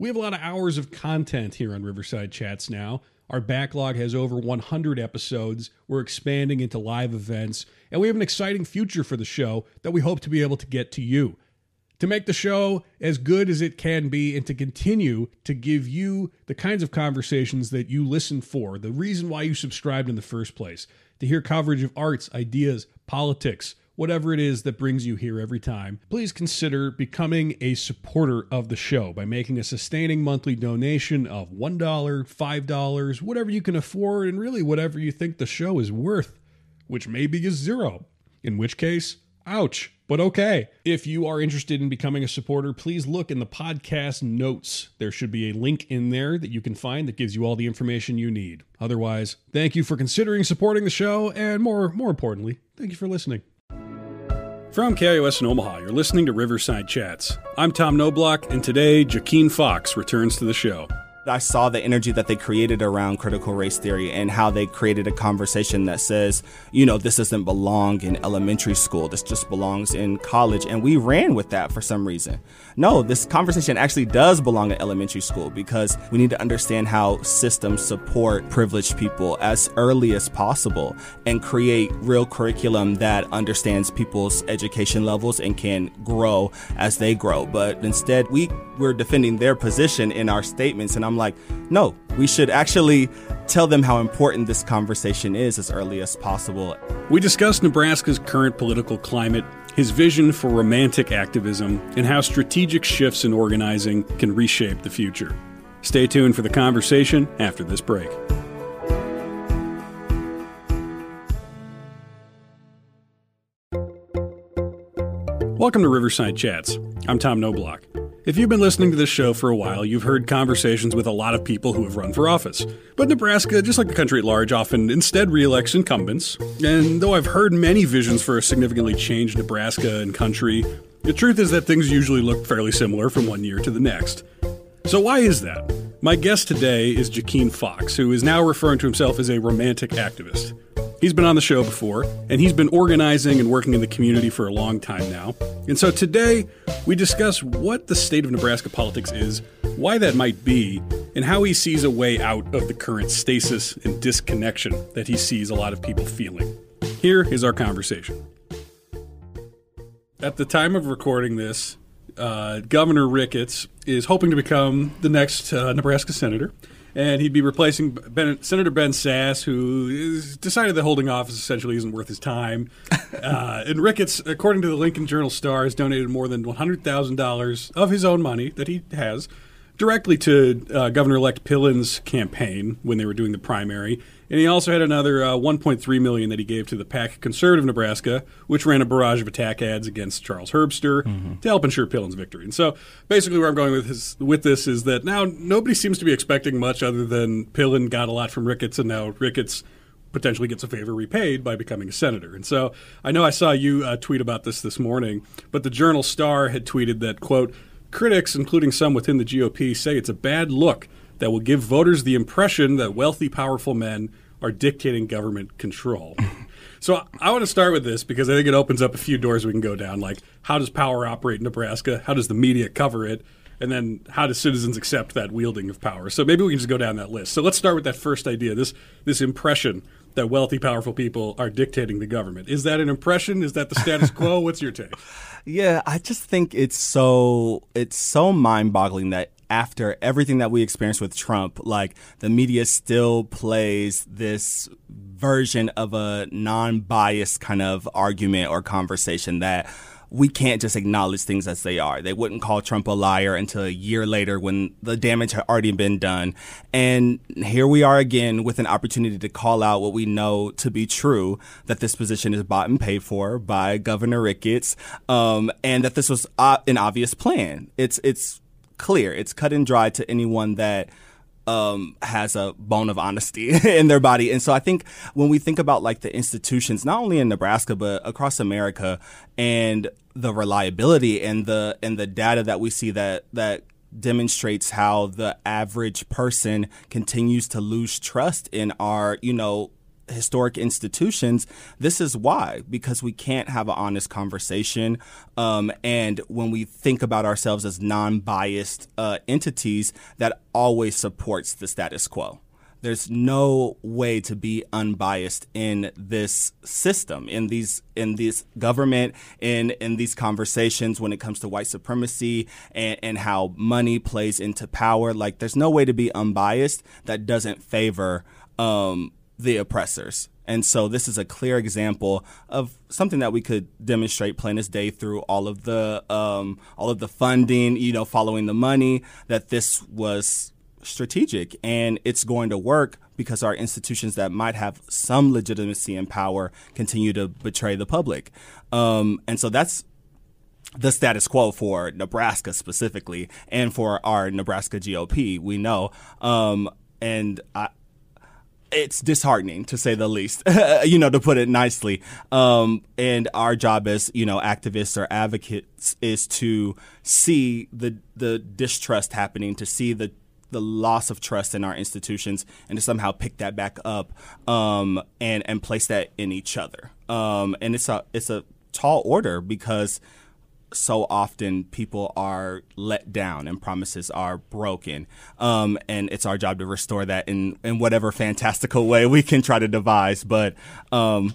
We have a lot of hours of content here on Riverside Chats now. Our backlog has over 100 episodes. We're expanding into live events, and we have an exciting future for the show that we hope to be able to get to you. To make the show as good as it can be and to continue to give you the kinds of conversations that you listen for, the reason why you subscribed in the first place, to hear coverage of arts, ideas, politics, whatever it is that brings you here every time, please consider becoming a supporter of the show by making a sustaining monthly donation of $1, $5, whatever you can afford, and really whatever you think the show is worth, which maybe is zero. In which case, ouch, but okay. If you are interested in becoming a supporter, please look in the podcast notes. There should be a link in there that you can find that gives you all the information you need. Otherwise, thank you for considering supporting the show, and more, more importantly, thank you for listening. From KIOS in Omaha, you're listening to Riverside Chats. I'm Tom Knoblauch, and today, Jakeen Fox returns to the show. I saw the energy that they created around critical race theory and how they created a conversation that says, you know, this doesn't belong in elementary school. This just belongs in college. And we ran with that for some reason. No, this conversation actually does belong in elementary school because we need to understand how systems support privileged people as early as possible and create real curriculum that understands people's education levels and can grow as they grow. But instead, we were defending their position in our statements. And I'm like, no, we should actually tell them how important this conversation is as early as possible. We discussed Nebraska's current political climate, his vision for romantic activism, and how strategic shifts in organizing can reshape the future. Stay tuned for the conversation after this break. Welcome to Riverside Chats. I'm Tom Knoblauch. If you've been listening to this show for a while, you've heard conversations with a lot of people who have run for office. But Nebraska, just like the country at large, often instead reelects incumbents. And though I've heard many visions for a significantly changed Nebraska and country, the truth is that things usually look fairly similar from one year to the next. So, why is that? My guest today is Jakeen Fox, who is now referring to himself as a romantic activist. He's been on the show before, and he's been organizing and working in the community for a long time now. And so today, we discuss what the state of Nebraska politics is, why that might be, and how he sees a way out of the current stasis and disconnection that he sees a lot of people feeling. Here is our conversation. At the time of recording this, uh, Governor Ricketts is hoping to become the next uh, Nebraska senator and he'd be replacing ben, Senator Ben Sasse, who decided that holding office essentially isn't worth his time. Uh, and Ricketts, according to the Lincoln Journal Star, has donated more than $100,000 of his own money that he has directly to uh, Governor-elect Pillen's campaign when they were doing the primary. And he also had another uh, 1.3 million that he gave to the PAC Conservative Nebraska, which ran a barrage of attack ads against Charles Herbster mm-hmm. to help ensure Pillen's victory. And so, basically, where I'm going with his, with this is that now nobody seems to be expecting much other than Pillen got a lot from Ricketts, and now Ricketts potentially gets a favor repaid by becoming a senator. And so, I know I saw you uh, tweet about this this morning, but the Journal Star had tweeted that quote. Critics, including some within the GOP, say it's a bad look that will give voters the impression that wealthy, powerful men are dictating government control. so I want to start with this because I think it opens up a few doors we can go down. Like, how does power operate in Nebraska? How does the media cover it? And then how do citizens accept that wielding of power? So maybe we can just go down that list. So let's start with that first idea this, this impression that wealthy, powerful people are dictating the government. Is that an impression? Is that the status quo? What's your take? Yeah, I just think it's so it's so mind-boggling that after everything that we experienced with Trump, like the media still plays this version of a non-biased kind of argument or conversation that we can't just acknowledge things as they are. They wouldn't call Trump a liar until a year later when the damage had already been done. And here we are again with an opportunity to call out what we know to be true that this position is bought and paid for by Governor Ricketts, um, and that this was uh, an obvious plan. It's, it's clear, it's cut and dry to anyone that um, has a bone of honesty in their body. And so I think when we think about like the institutions, not only in Nebraska, but across America and the reliability and the, and the data that we see that, that demonstrates how the average person continues to lose trust in our, you know, historic institutions, this is why because we can't have an honest conversation. Um, and when we think about ourselves as non-biased uh, entities, that always supports the status quo. There's no way to be unbiased in this system, in these in this government, in in these conversations when it comes to white supremacy and, and how money plays into power. Like there's no way to be unbiased that doesn't favor um, the oppressors. And so this is a clear example of something that we could demonstrate plain as day through all of the um, all of the funding, you know, following the money. That this was strategic and it's going to work because our institutions that might have some legitimacy and power continue to betray the public. Um, and so that's the status quo for Nebraska specifically and for our Nebraska GOP, we know. Um, and I, it's disheartening to say the least, you know, to put it nicely. Um, and our job as, you know, activists or advocates is to see the, the distrust happening, to see the, the loss of trust in our institutions and to somehow pick that back up, um, and, and place that in each other. Um, and it's a, it's a tall order because, so often people are let down and promises are broken. Um, and it's our job to restore that in, in whatever fantastical way we can try to devise. But, um,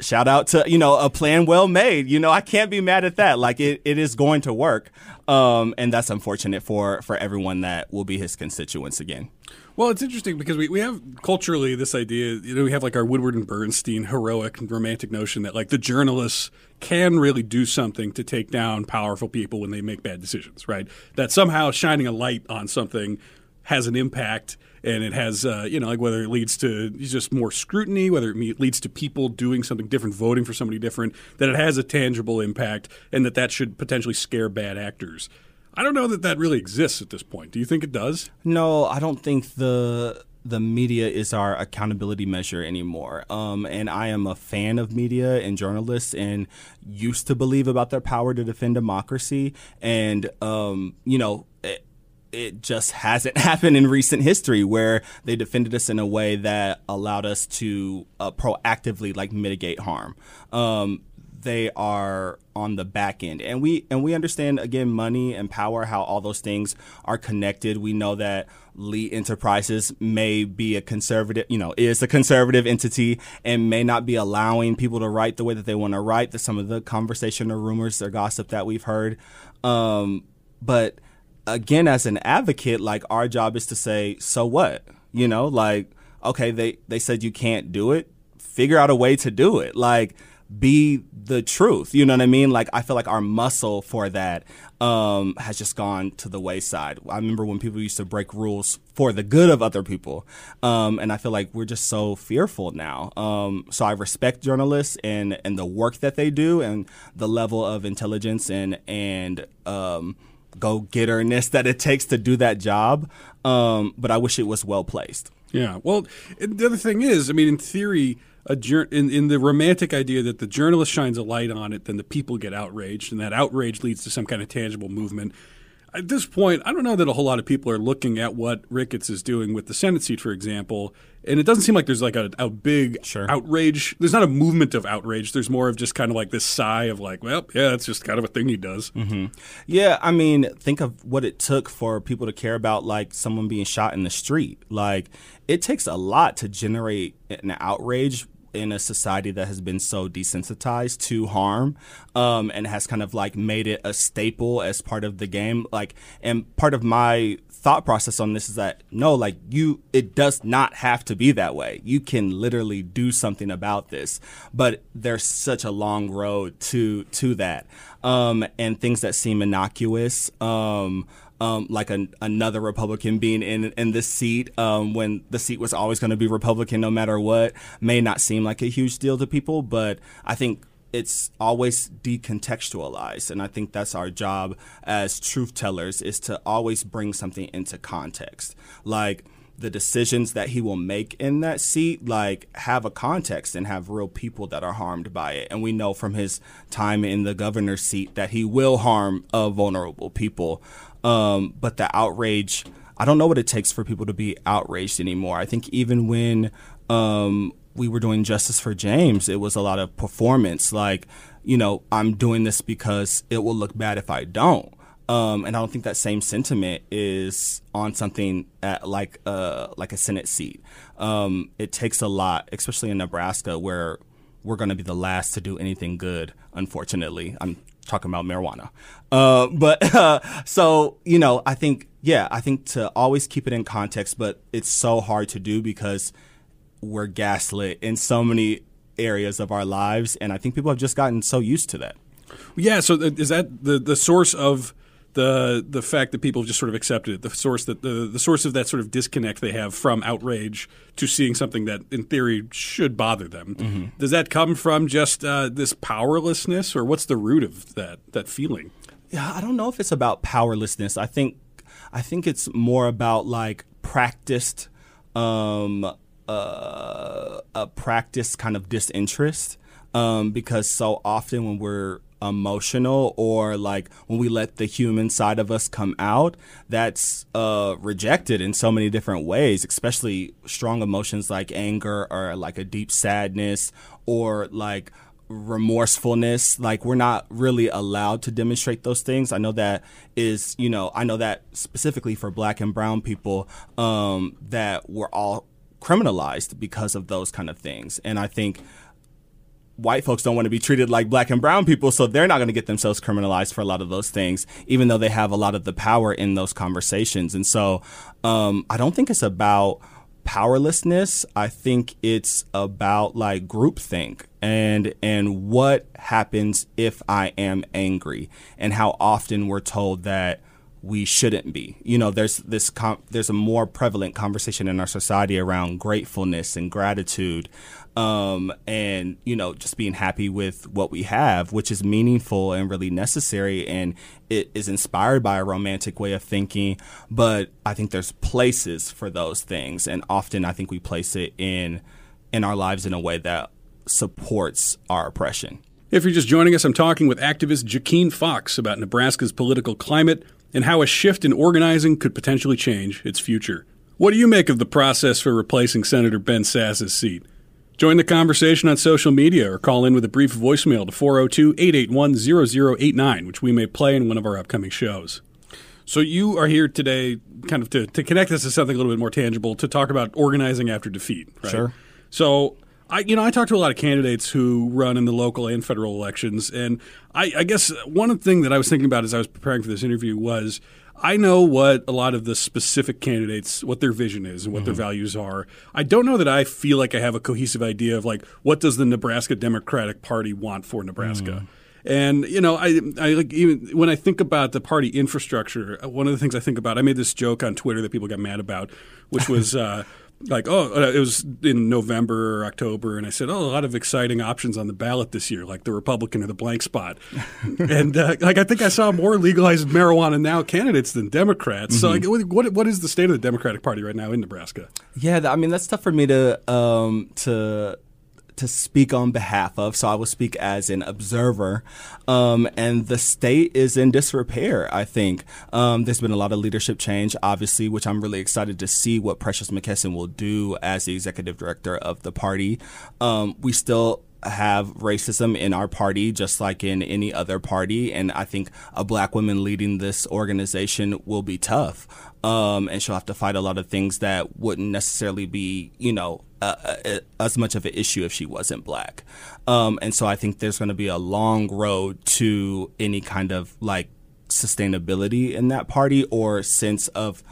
shout out to, you know, a plan well made. You know, I can't be mad at that. Like it, it is going to work. Um, and that's unfortunate for, for everyone that will be his constituents again. Well, it's interesting because we, we have culturally this idea, you know, we have like our Woodward and Bernstein heroic and romantic notion that like the journalists can really do something to take down powerful people when they make bad decisions, right? That somehow shining a light on something has an impact and it has, uh, you know, like whether it leads to just more scrutiny, whether it leads to people doing something different, voting for somebody different, that it has a tangible impact and that that should potentially scare bad actors. I don't know that that really exists at this point. Do you think it does? No, I don't think the the media is our accountability measure anymore. Um, and I am a fan of media and journalists and used to believe about their power to defend democracy. And, um, you know, it, it just hasn't happened in recent history where they defended us in a way that allowed us to uh, proactively like mitigate harm. Um, they are on the back end. And we and we understand again money and power how all those things are connected. We know that lee enterprises may be a conservative you know is a conservative entity and may not be allowing people to write the way that they want to write. The, some of the conversation or rumors or gossip that we've heard. Um, but again as an advocate like our job is to say so what? You know like okay they they said you can't do it. Figure out a way to do it. Like be the truth. You know what I mean? Like I feel like our muscle for that um, has just gone to the wayside. I remember when people used to break rules for the good of other people, um, and I feel like we're just so fearful now. Um, so I respect journalists and and the work that they do and the level of intelligence and and um, go getterness that it takes to do that job. Um, but I wish it was well placed. Yeah. Well, the other thing is, I mean, in theory a in, in the romantic idea that the journalist shines a light on it, then the people get outraged, and that outrage leads to some kind of tangible movement. At this point, I don't know that a whole lot of people are looking at what Ricketts is doing with the Senate seat, for example, and it doesn't seem like there's like a, a big sure. outrage. There's not a movement of outrage. There's more of just kind of like this sigh of like, well, yeah, it's just kind of a thing he does. Mm-hmm. Yeah, I mean, think of what it took for people to care about like someone being shot in the street. Like, it takes a lot to generate an outrage in a society that has been so desensitized to harm um, and has kind of like made it a staple as part of the game. Like and part of my thought process on this is that no like you it does not have to be that way. You can literally do something about this. But there's such a long road to to that. Um, and things that seem innocuous um, um, like an, another Republican being in in this seat um, when the seat was always going to be Republican no matter what. May not seem like a huge deal to people, but I think it's always decontextualized and i think that's our job as truth tellers is to always bring something into context. Like the decisions that he will make in that seat like have a context and have real people that are harmed by it. And we know from his time in the governor's seat that he will harm vulnerable people um, but the outrage, I don't know what it takes for people to be outraged anymore. I think even when um, we were doing Justice for James, it was a lot of performance. Like, you know, I'm doing this because it will look bad if I don't. Um, and I don't think that same sentiment is on something at like uh, like a Senate seat. Um, it takes a lot, especially in Nebraska, where we're going to be the last to do anything good. Unfortunately, I'm talking about marijuana. Uh, but uh, so you know, I think yeah, I think to always keep it in context, but it's so hard to do because we're gaslit in so many areas of our lives, and I think people have just gotten so used to that. Yeah. So is that the the source of the the fact that people have just sort of accepted it, the source that the the source of that sort of disconnect they have from outrage to seeing something that in theory should bother them. Mm-hmm. Does that come from just uh, this powerlessness, or what's the root of that that feeling? Yeah, I don't know if it's about powerlessness. I think I think it's more about like practiced um, uh, a practiced kind of disinterest um, because so often when we're emotional or like when we let the human side of us come out that's uh, rejected in so many different ways especially strong emotions like anger or like a deep sadness or like remorsefulness. Like we're not really allowed to demonstrate those things. I know that is you know i know that specifically for black and brown people um, that we're all criminalized because of those kind of things. And i think white folks don't want to be treated like black and brown people, so they're not going to get themselves criminalized for a lot of those things, even though they have a lot of the power in those conversations. And so um, I don't think it's about powerlessness. I think it's about like groupthink and and what happens if I am angry and how often we're told that we shouldn't be. You know, there's this com- there's a more prevalent conversation in our society around gratefulness and gratitude um, and you know just being happy with what we have, which is meaningful and really necessary, and it is inspired by a romantic way of thinking. But I think there's places for those things, and often I think we place it in in our lives in a way that supports our oppression. If you're just joining us, I'm talking with activist Jakeen Fox about Nebraska's political climate and how a shift in organizing could potentially change its future. What do you make of the process for replacing Senator Ben Sasse's seat? Join the conversation on social media or call in with a brief voicemail to 402 881 0089, which we may play in one of our upcoming shows. So, you are here today kind of to, to connect us to something a little bit more tangible to talk about organizing after defeat, right? Sure. So, I, you know, I talk to a lot of candidates who run in the local and federal elections, and I, I guess one thing that I was thinking about as I was preparing for this interview was I know what a lot of the specific candidates, what their vision is and what mm-hmm. their values are. I don't know that I feel like I have a cohesive idea of like what does the Nebraska Democratic Party want for Nebraska. Mm. And you know, I, I like even when I think about the party infrastructure, one of the things I think about, I made this joke on Twitter that people got mad about, which was uh, like oh uh, it was in November or October and I said oh a lot of exciting options on the ballot this year like the Republican or the blank spot. And uh, like I think I saw more legalized marijuana now candidates than Democrats. Mm-hmm. so like what what is the state of the Democratic Party right now in Nebraska? Yeah I mean that's tough for me to um to to speak on behalf of, so I will speak as an observer. Um, and the state is in disrepair, I think. Um, there's been a lot of leadership change, obviously, which I'm really excited to see what Precious McKesson will do as the executive director of the party. Um, we still have racism in our party just like in any other party and i think a black woman leading this organization will be tough. Um, and she'll have to fight a lot of things that wouldn't necessarily be you know uh, uh, as much of an issue if she wasn't black. Um, and so i think there's going to be a long road to any kind of like sustainability in that party or sense of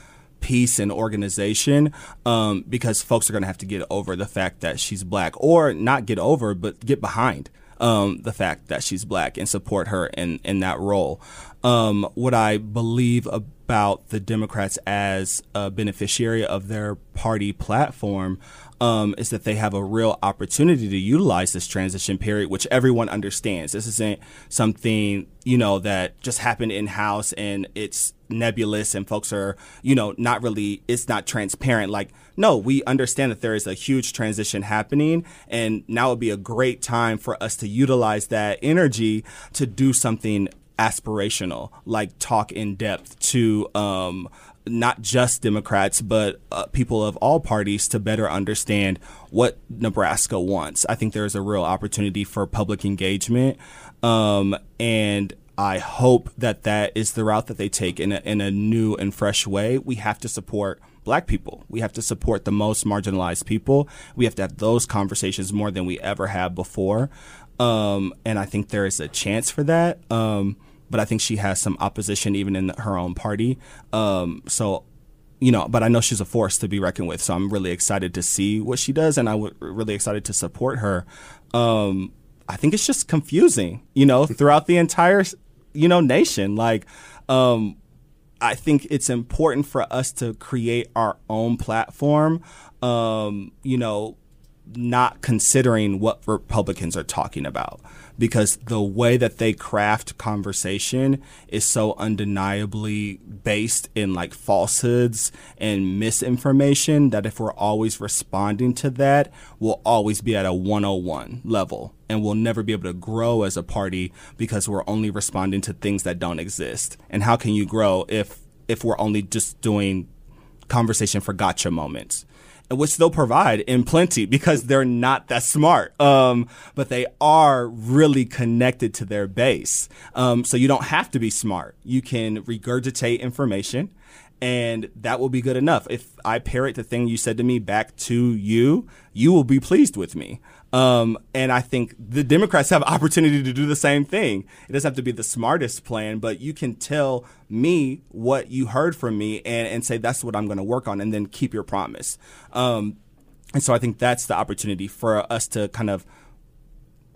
peace and organization um, because folks are going to have to get over the fact that she's black or not get over but get behind um, the fact that she's black and support her in, in that role. Um, what I believe about the Democrats as a beneficiary of their party platform um, is that they have a real opportunity to utilize this transition period, which everyone understands. This isn't something, you know, that just happened in house and it's nebulous and folks are, you know, not really, it's not transparent. Like, no, we understand that there is a huge transition happening and now would be a great time for us to utilize that energy to do something aspirational, like talk in depth to, um, not just Democrats, but uh, people of all parties to better understand what Nebraska wants. I think there's a real opportunity for public engagement. Um, and I hope that that is the route that they take in a, in a new and fresh way. We have to support black people. We have to support the most marginalized people. We have to have those conversations more than we ever have before. Um, and I think there is a chance for that. Um, but I think she has some opposition even in her own party. Um, so, you know, but I know she's a force to be reckoned with. So I'm really excited to see what she does, and I'm really excited to support her. Um, I think it's just confusing, you know, throughout the entire, you know, nation. Like, um, I think it's important for us to create our own platform. Um, you know, not considering what Republicans are talking about because the way that they craft conversation is so undeniably based in like falsehoods and misinformation that if we're always responding to that, we'll always be at a 101 level and we'll never be able to grow as a party because we're only responding to things that don't exist. And how can you grow if if we're only just doing conversation for gotcha moments? Which they'll provide in plenty because they're not that smart. Um, but they are really connected to their base. Um, so you don't have to be smart. You can regurgitate information and that will be good enough. If I parrot the thing you said to me back to you, you will be pleased with me. Um, and I think the Democrats have opportunity to do the same thing. It doesn't have to be the smartest plan, but you can tell me what you heard from me and, and say that's what I'm going to work on, and then keep your promise. Um, and so I think that's the opportunity for us to kind of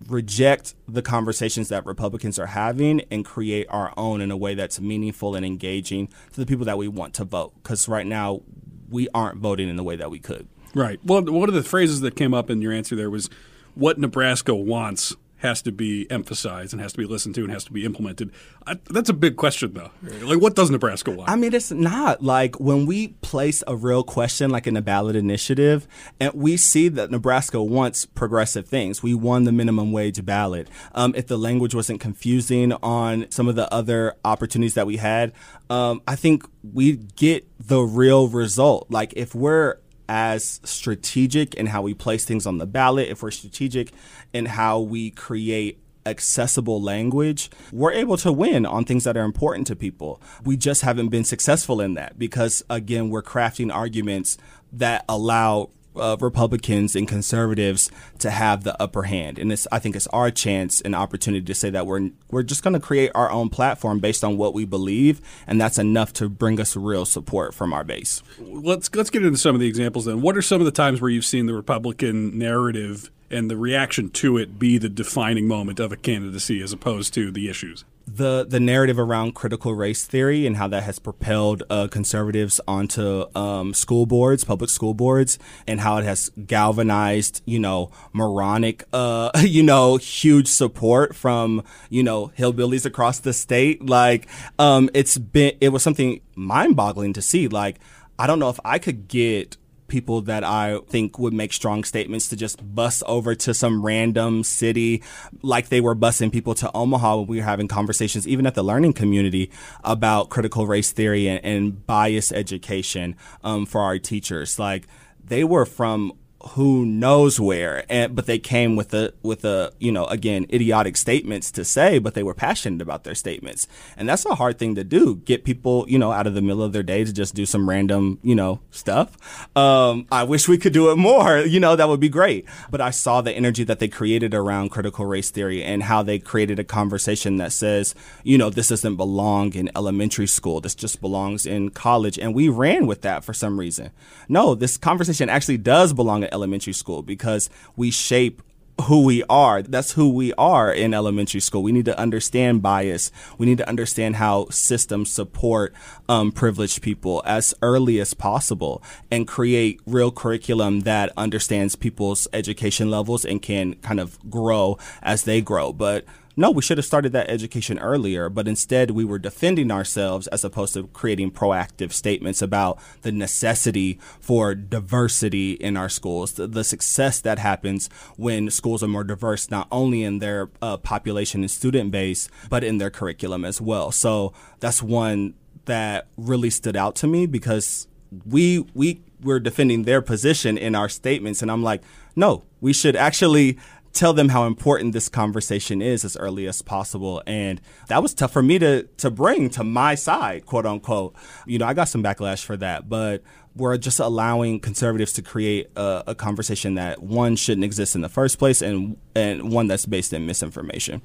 reject the conversations that Republicans are having and create our own in a way that's meaningful and engaging to the people that we want to vote. Because right now, we aren't voting in the way that we could. Right. Well, one of the phrases that came up in your answer there was what Nebraska wants has to be emphasized and has to be listened to and has to be implemented. I, that's a big question, though. Like, what does Nebraska want? I mean, it's not like when we place a real question, like in a ballot initiative, and we see that Nebraska wants progressive things. We won the minimum wage ballot. Um, if the language wasn't confusing on some of the other opportunities that we had, um, I think we get the real result. Like, if we're as strategic in how we place things on the ballot, if we're strategic in how we create accessible language, we're able to win on things that are important to people. We just haven't been successful in that because, again, we're crafting arguments that allow uh, Republicans and conservatives to have the upper hand, and I think it's our chance and opportunity to say that we're we're just going to create our own platform based on what we believe, and that's enough to bring us real support from our base. Let's let's get into some of the examples then. What are some of the times where you've seen the Republican narrative and the reaction to it be the defining moment of a candidacy as opposed to the issues? The the narrative around critical race theory and how that has propelled uh, conservatives onto um, school boards, public school boards, and how it has galvanized, you know, moronic, uh, you know, huge support from you know hillbillies across the state. Like, um, it's been it was something mind boggling to see. Like, I don't know if I could get people that I think would make strong statements to just bus over to some random city like they were busing people to Omaha when we were having conversations, even at the learning community, about critical race theory and, and bias education um, for our teachers. Like they were from who knows where and but they came with a with a you know again idiotic statements to say but they were passionate about their statements. And that's a hard thing to do get people you know out of the middle of their day to just do some random you know stuff. Um, i wish we could do it more you know that would be great. But i saw the energy that they created around critical race theory and how they created a conversation that says you know this doesn't belong in elementary school. This just belongs in college. And we ran with that for some reason. No this conversation actually does belong elementary school because we shape who we are. That's who we are in elementary school. We need to understand bias. We need to understand how systems support um, privileged people as early as possible and create real curriculum that understands people's education levels and can kind of grow as they grow. But no, we should have started that education earlier, but instead we were defending ourselves as opposed to creating proactive statements about the necessity for diversity in our schools, the, the success that happens when schools are more diverse, not only in their uh, population and student base, but in their curriculum as well. So that's one that really stood out to me because we we were defending their position in our statements, and I'm like, no, we should actually tell them how important this conversation is as early as possible. And that was tough for me to to bring to my side, quote unquote. You know, I got some backlash for that, but we're just allowing conservatives to create a, a conversation that one shouldn't exist in the first place, and and one that's based in misinformation.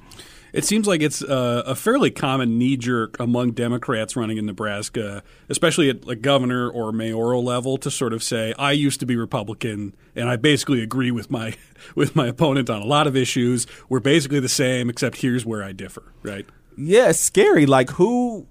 It seems like it's uh, a fairly common knee jerk among Democrats running in Nebraska, especially at like governor or mayoral level, to sort of say, "I used to be Republican, and I basically agree with my with my opponent on a lot of issues. We're basically the same, except here's where I differ." Right? Yeah, scary. Like who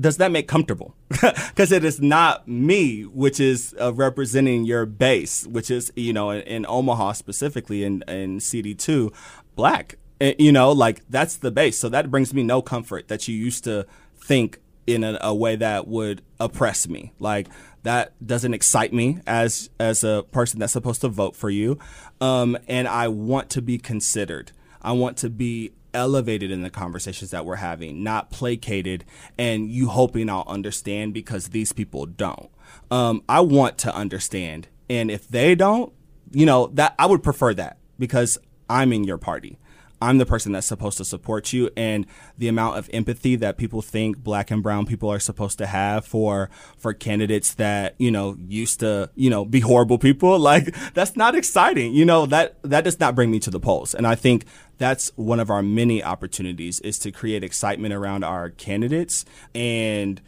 does that make comfortable? Because it is not me, which is uh, representing your base, which is you know in, in Omaha specifically in in CD two, black you know, like that's the base. So that brings me no comfort that you used to think in a, a, way that would oppress me. Like that doesn't excite me as as a person that's supposed to vote for you. Um, and I want to be considered. I want to be elevated in the conversations that we're having, not placated and you hoping I'll understand because these people don't. Um, I want to understand, and if they don't, you know that I would prefer that because I'm in your party. I'm the person that's supposed to support you and the amount of empathy that people think black and brown people are supposed to have for for candidates that, you know, used to, you know, be horrible people, like that's not exciting. You know, that that does not bring me to the polls. And I think that's one of our many opportunities is to create excitement around our candidates and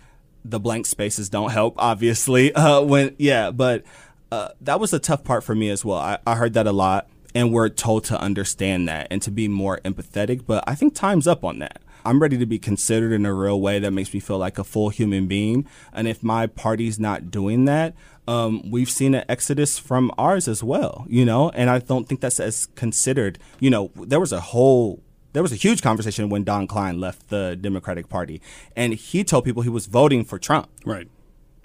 the blank spaces don't help obviously uh, when yeah but uh, that was a tough part for me as well I, I heard that a lot and we're told to understand that and to be more empathetic. But I think time's up on that. I'm ready to be considered in a real way that makes me feel like a full human being. And if my party's not doing that, um, we've seen an exodus from ours as well, you know, and I don't think that's as considered. You know, there was a whole there was a huge conversation when Don Kleine left the Democratic Party, and he told people he was voting for Trump. Right.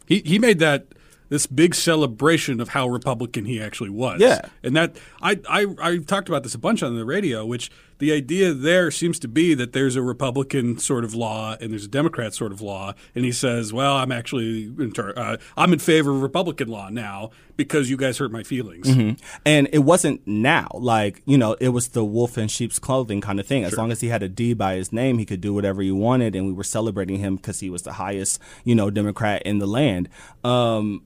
He he made that this big celebration of how Republican he actually was. Yeah, and that I, I I talked about this a bunch on the radio, which the idea there seems to be that there's a Republican sort of law and there's a Democrat sort of law, and he says, "Well, I'm actually in ter- uh, I'm in favor of Republican law now because you guys hurt my feelings." Mm-hmm. And it wasn't now, like you know, it was the wolf in sheep's clothing kind of thing. As sure. long as he had a D by his name, he could do whatever he wanted, and we were celebrating him because he was the highest, you know, Democrat in the land. Um,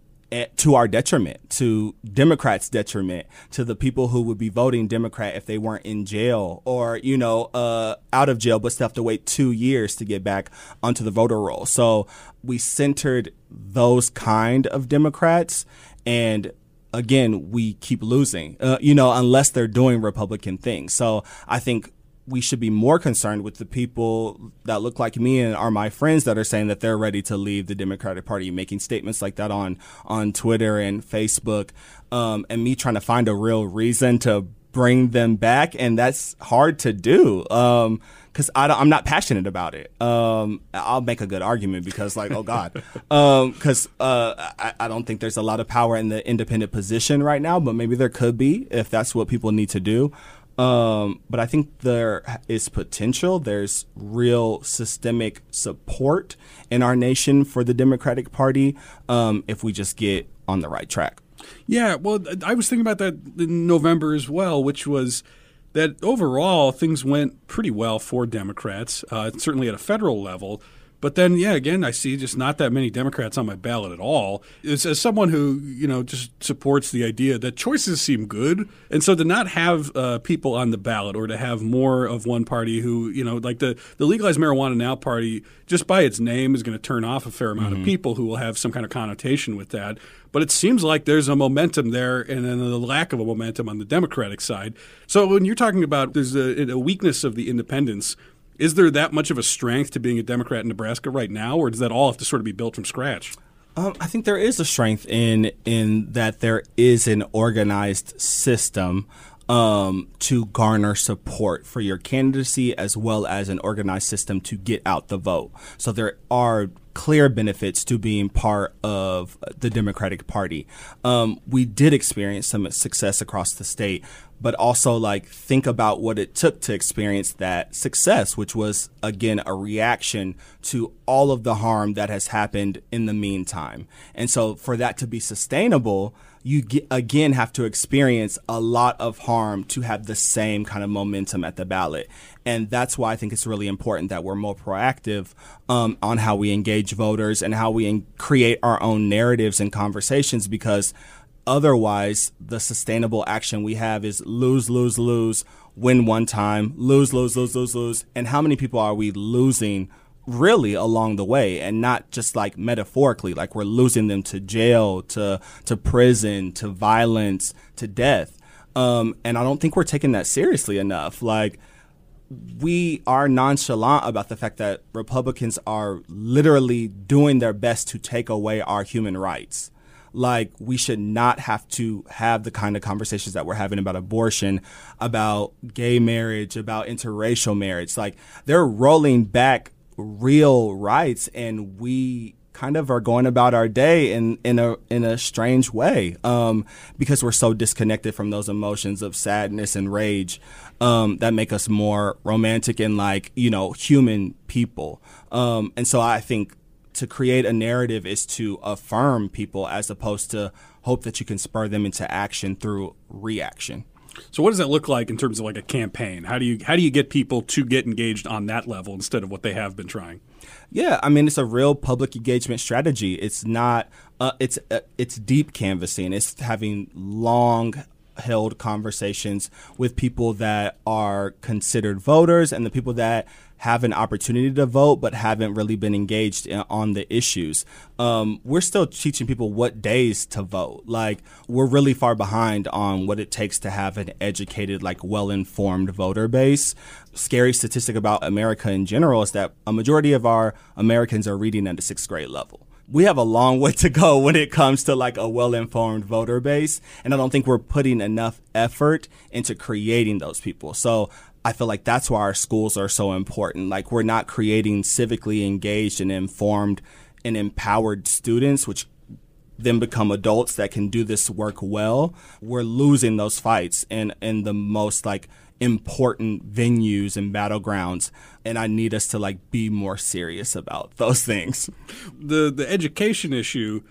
to our detriment, to Democrats' detriment, to the people who would be voting Democrat if they weren't in jail or, you know, uh, out of jail but still have to wait two years to get back onto the voter roll. So we centered those kind of Democrats and again, we keep losing, uh, you know, unless they're doing Republican things. So I think we should be more concerned with the people that look like me and are my friends that are saying that they're ready to leave the Democratic Party, making statements like that on on Twitter and Facebook, um, and me trying to find a real reason to bring them back, and that's hard to do. Um, because I'm not passionate about it. Um, I'll make a good argument because, like, oh God, because um, uh, I, I, don't think there's a lot of power in the independent position right now, but maybe there could be if that's what people need to do. Um, but I think there is potential. There's real systemic support in our nation for the Democratic Party um, if we just get on the right track. Yeah, well, I was thinking about that in November as well, which was that overall things went pretty well for Democrats, uh, certainly at a federal level. But then, yeah, again, I see just not that many Democrats on my ballot at all. As, as someone who, you know, just supports the idea that choices seem good. And so to not have uh, people on the ballot or to have more of one party who, you know, like the, the Legalized Marijuana Now party, just by its name, is going to turn off a fair amount mm-hmm. of people who will have some kind of connotation with that. But it seems like there's a momentum there and then the lack of a momentum on the Democratic side. So when you're talking about there's a, a weakness of the independents – is there that much of a strength to being a Democrat in Nebraska right now, or does that all have to sort of be built from scratch? Um, I think there is a strength in in that there is an organized system um, to garner support for your candidacy as well as an organized system to get out the vote. So there are clear benefits to being part of the Democratic Party. Um, we did experience some success across the state, but also like think about what it took to experience that success, which was again a reaction to all of the harm that has happened in the meantime. And so for that to be sustainable, you get, again have to experience a lot of harm to have the same kind of momentum at the ballot. And that's why I think it's really important that we're more proactive um, on how we engage voters and how we in- create our own narratives and conversations because otherwise the sustainable action we have is lose, lose, lose, win one time, lose, lose, lose, lose, lose. And how many people are we losing? Really along the way and not just like metaphorically like we're losing them to jail to to prison to violence to death. Um, and i don't think we're taking that seriously enough. Like we are nonchalant about the fact that republicans are literally doing their best to take away our human rights. Like we should not have to have the kind of conversations that we're having about abortion, about gay marriage, about interracial marriage. Like they're rolling back real rights and we kind of are going about our day in in a in a strange way um, because we're so disconnected from those emotions of sadness and rage um, that make us more romantic and like you know human people um, and so I think to create a narrative is to affirm people as opposed to hope that you can spur them into action through reaction. So what does that look like in terms of like a campaign? How do you how do you get people to get engaged on that level instead of what they have been trying? Yeah, I mean it's a real public engagement strategy. It's not uh, it's uh, it's deep canvassing. It's having long held conversations with people that are considered voters and the people that have an opportunity to vote but haven't really been engaged in, on the issues. Um, we're still teaching people what days to vote. Like we're really far behind on what it takes to have an educated, like well-informed voter base. Scary statistic about America in general is that a majority of our Americans are reading at the sixth grade level we have a long way to go when it comes to like a well-informed voter base and i don't think we're putting enough effort into creating those people so I feel like that's why our schools are so important. Like we're not creating civically engaged and informed and empowered students, which then become adults that can do this work well. We're losing those fights in in the most like important venues and battlegrounds and I need us to like be more serious about those things. The the education issue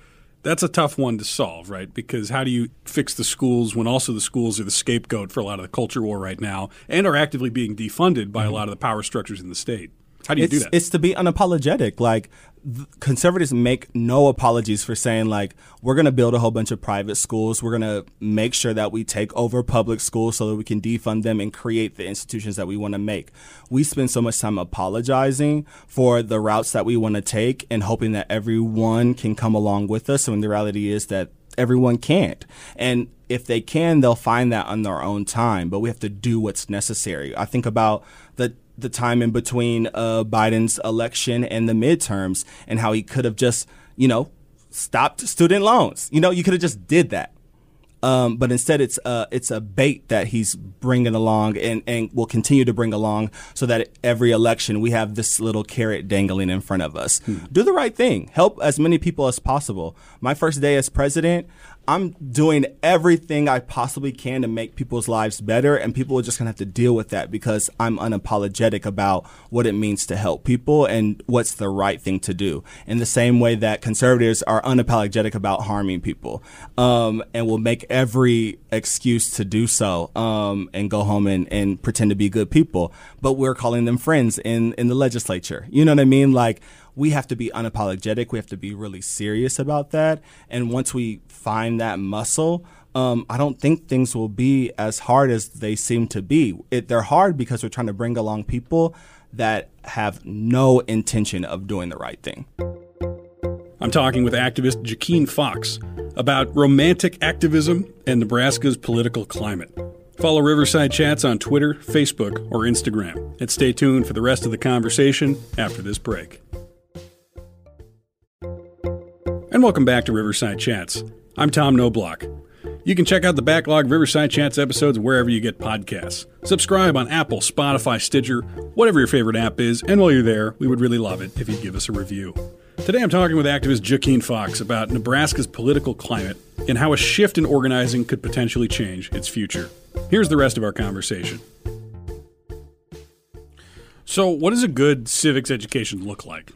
that's a tough one to solve, right? Because how do you fix the schools when also the schools are the scapegoat for a lot of the culture war right now and are actively being defunded by mm-hmm. a lot of the power structures in the state? How do you it's, do that? It's to be unapologetic. Like conservatives make no apologies for saying like we're going to build a whole bunch of private schools. We're going to make sure that we take over public schools so that we can defund them and create the institutions that we want to make. We spend so much time apologizing for the routes that we want to take and hoping that everyone can come along with us. when the reality is that everyone can't. And if they can, they'll find that on their own time. But we have to do what's necessary. I think about the the time in between uh, Biden's election and the midterms, and how he could have just, you know, stopped student loans. You know, you could have just did that. Um, but instead, it's a it's a bait that he's bringing along and, and will continue to bring along, so that every election we have this little carrot dangling in front of us. Hmm. Do the right thing. Help as many people as possible. My first day as president, I'm doing everything I possibly can to make people's lives better, and people are just gonna have to deal with that because I'm unapologetic about what it means to help people and what's the right thing to do. In the same way that conservatives are unapologetic about harming people, um, and will make every excuse to do so, um, and go home and, and pretend to be good people, but we're calling them friends in in the legislature. You know what I mean? Like we have to be unapologetic. We have to be really serious about that. And once we find that muscle, um, I don't think things will be as hard as they seem to be. It, they're hard because we're trying to bring along people that have no intention of doing the right thing. I'm talking with activist Jakeen Fox about romantic activism and Nebraska's political climate. Follow Riverside Chats on Twitter, Facebook, or Instagram, and stay tuned for the rest of the conversation after this break. And welcome back to Riverside Chats. I'm Tom Knoblauch. You can check out the backlog Riverside Chats episodes wherever you get podcasts. Subscribe on Apple, Spotify, Stitcher, whatever your favorite app is, and while you're there, we would really love it if you'd give us a review. Today I'm talking with activist Jakeen Fox about Nebraska's political climate and how a shift in organizing could potentially change its future. Here's the rest of our conversation. So, what does a good civics education look like?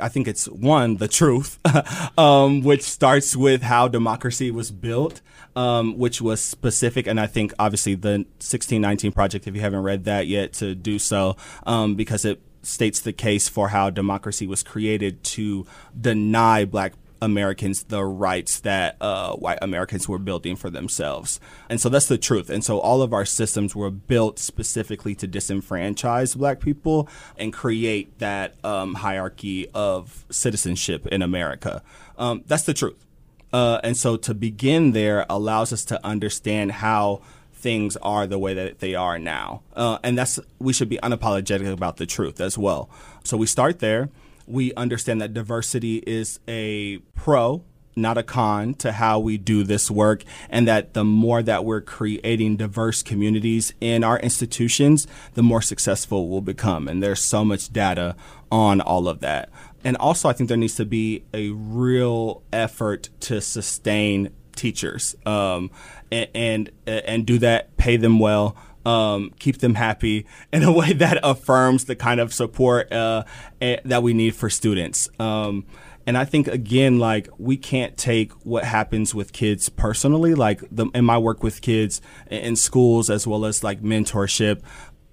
I think it's one, the truth, um, which starts with how democracy was built, um, which was specific. And I think obviously the 1619 Project, if you haven't read that yet, to do so, um, because it states the case for how democracy was created to deny black Americans the rights that uh, white Americans were building for themselves. And so that's the truth. And so all of our systems were built specifically to disenfranchise black people and create that um, hierarchy of citizenship in America. Um, that's the truth. Uh, and so to begin there allows us to understand how things are the way that they are now. Uh, and that's, we should be unapologetic about the truth as well. So we start there we understand that diversity is a pro not a con to how we do this work, and that the more that we're creating diverse communities in our institutions, the more successful we'll become. And there's so much data on all of that. And also, I think there needs to be a real effort to sustain teachers um, and, and and do that, pay them well um, keep them happy in a way that affirms the kind of support uh, that we need for students. Um, and I think again, like we can't take what happens with kids personally, like the, in my work with kids in schools as well as like mentorship.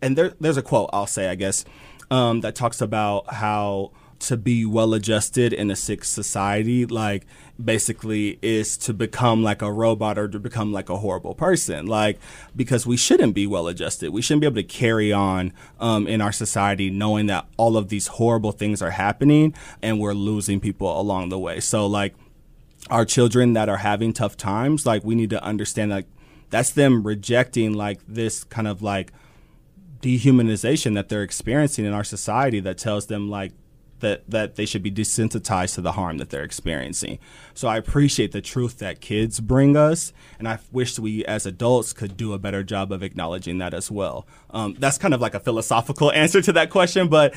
And there, there's a quote I'll say, I guess, um, that talks about how to be well adjusted in a sick society, like basically is to become like a robot or to become like a horrible person. Like, because we shouldn't be well adjusted. We shouldn't be able to carry on um, in our society knowing that all of these horrible things are happening and we're losing people along the way. So, like, our children that are having tough times, like, we need to understand like that's them rejecting like this kind of like dehumanization that they're experiencing in our society that tells them like that that they should be desensitized to the harm that they're experiencing. So I appreciate the truth that kids bring us, and I wish we as adults could do a better job of acknowledging that as well. Um, that's kind of like a philosophical answer to that question, but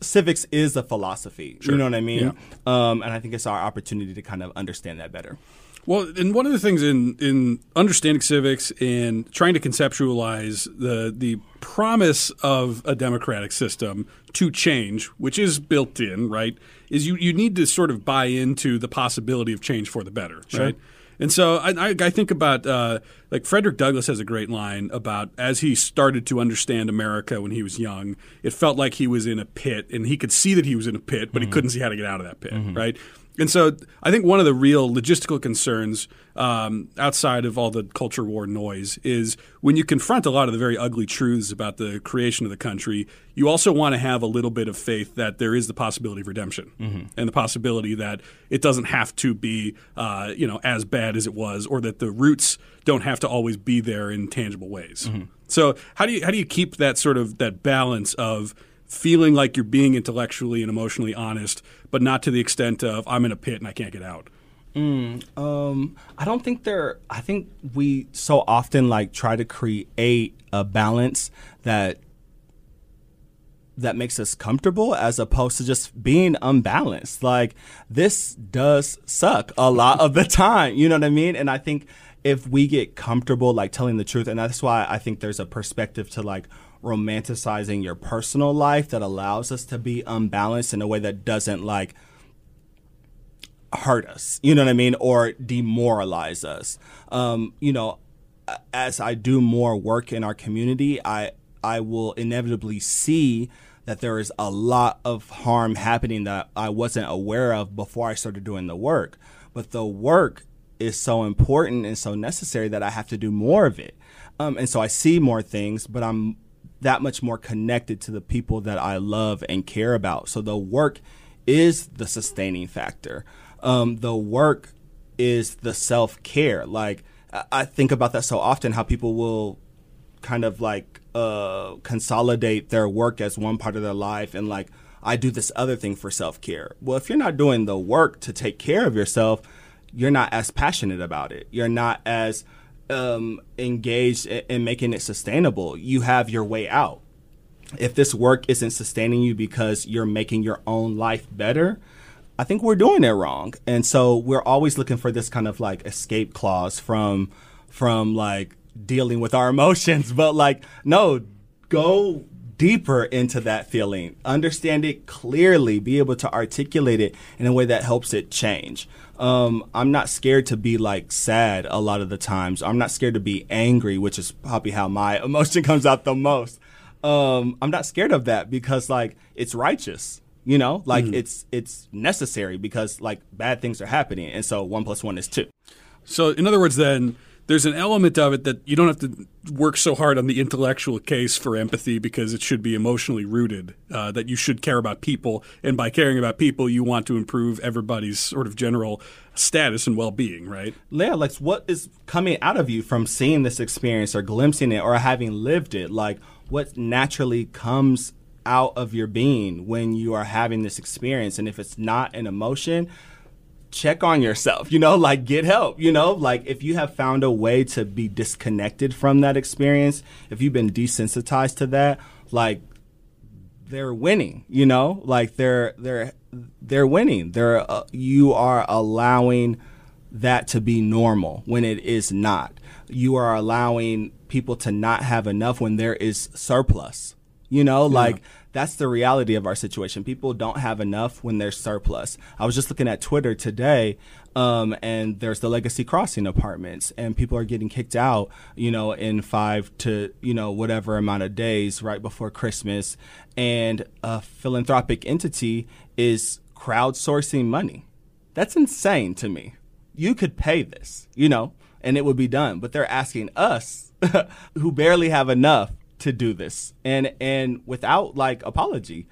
civics is a philosophy. Sure. You know what I mean? Yeah. Um, and I think it's our opportunity to kind of understand that better. Well, and one of the things in in understanding civics and trying to conceptualize the the promise of a democratic system to change, which is built in, right, is you you need to sort of buy into the possibility of change for the better, sure. right? And so I, I think about uh, like Frederick Douglass has a great line about as he started to understand America when he was young, it felt like he was in a pit and he could see that he was in a pit, but mm-hmm. he couldn't see how to get out of that pit, mm-hmm. right? And so I think one of the real logistical concerns um, outside of all the culture war noise is when you confront a lot of the very ugly truths about the creation of the country, you also want to have a little bit of faith that there is the possibility of redemption mm-hmm. and the possibility that it doesn't have to be uh, you know as bad as it was or that the roots don't have to always be there in tangible ways. Mm-hmm. So how do you how do you keep that sort of that balance of feeling like you're being intellectually and emotionally honest, but not to the extent of I'm in a pit and I can't get out. Mm, um, I don't think there. I think we so often like try to create a balance that that makes us comfortable as opposed to just being unbalanced. Like this does suck a lot of the time. You know what I mean? And I think if we get comfortable like telling the truth, and that's why I think there's a perspective to like romanticizing your personal life that allows us to be unbalanced in a way that doesn't like hurt us, you know what I mean, or demoralize us. Um, you know, as I do more work in our community, I I will inevitably see that there is a lot of harm happening that I wasn't aware of before I started doing the work. But the work is so important and so necessary that I have to do more of it. Um, and so I see more things, but I'm that much more connected to the people that I love and care about. So the work is the sustaining factor. Um, the work is the self care. Like I think about that so often, how people will kind of like uh, consolidate their work as one part of their life and like I do this other thing for self care. Well, if you're not doing the work to take care of yourself, you're not as passionate about it. You're not as um, engaged in making it sustainable, you have your way out. If this work isn't sustaining you because you're making your own life better, I think we're doing it wrong. And so we're always looking for this kind of like escape clause from from like dealing with our emotions, but like no, go deeper into that feeling, understand it clearly, be able to articulate it in a way that helps it change. Um, I'm not scared to be like sad a lot of the times. I'm not scared to be angry, which is probably how my emotion comes out the most. Um, I'm not scared of that because like it's righteous you know like mm-hmm. it's it's necessary because like bad things are happening and so one plus one is two so in other words then there's an element of it that you don't have to work so hard on the intellectual case for empathy because it should be emotionally rooted uh, that you should care about people. And by caring about people you want to improve everybody's sort of general status and well-being right? Yeah like what is coming out of you from seeing this experience or glimpsing it or having lived it? Like what naturally comes out of your being when you are having this experience. And if it's not an emotion, check on yourself, you know, like get help, you know, like if you have found a way to be disconnected from that experience, if you've been desensitized to that, like they're winning, you know, like they're they're they're winning. They're uh, you are allowing that to be normal when it is not. You are allowing people to not have enough when there is surplus. You know, yeah. like that's the reality of our situation. People don't have enough when there's surplus. I was just looking at Twitter today, um, and there's the Legacy Crossing apartments, and people are getting kicked out, you know, in five to, you know, whatever amount of days right before Christmas. And a philanthropic entity is crowdsourcing money. That's insane to me. You could pay this, you know, and it would be done. But they're asking us, who barely have enough, to do this. And and without like apology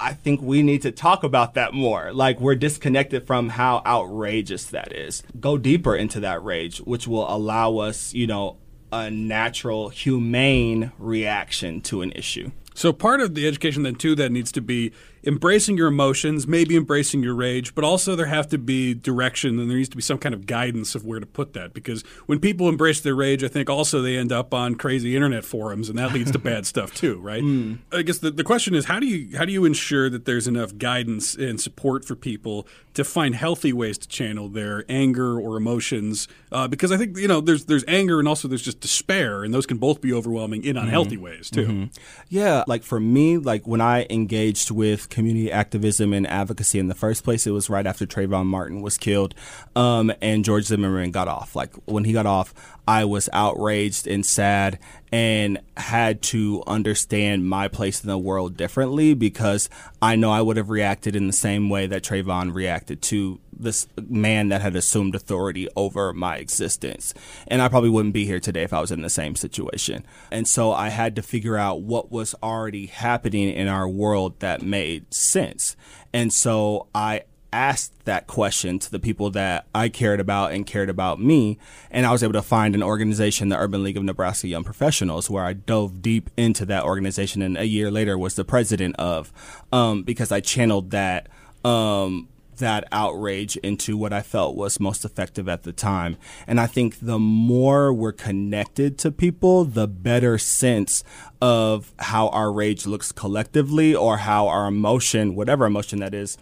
i think we need to talk about that more. Like we're disconnected from how outrageous that is. Go deeper into that rage which will allow us you know a natural humane reaction to an issue. So part of the education then too that needs to be embracing your emotions, maybe embracing your rage, but also there have to be direction and there needs to be some kind of guidance of where to put that. Because when people embrace their rage, I think also they end up on crazy internet forums, and that leads to bad stuff too, right? Mm. I guess the, the question is how do you how do you ensure that there's enough guidance and support for people to find healthy ways to channel their anger or emotions? Uh, because I think you know there's there's anger and also there's just despair, and those can both be overwhelming in unhealthy mm-hmm. ways too. Mm-hmm. Yeah, like for me, like when I engaged with community activism and advocacy in the first place, it was right after Trayvon Martin was killed, um, and George Zimmerman got off. Like when he got off, I was outraged and sad and had to understand my place in the world differently because I know I would have reacted in the same way that Trayvon reacted to this man that had assumed authority over my existence. And I probably wouldn't be here today if I was in the same situation. And so I had to figure out what was already happening in our world that made sense. And so I asked that question to the people that I cared about and cared about me. And I was able to find an organization, the Urban League of Nebraska Young Professionals, where I dove deep into that organization and a year later was the president of, um, because I channeled that, um, that outrage into what I felt was most effective at the time. And I think the more we're connected to people, the better sense of how our rage looks collectively or how our emotion, whatever emotion that is,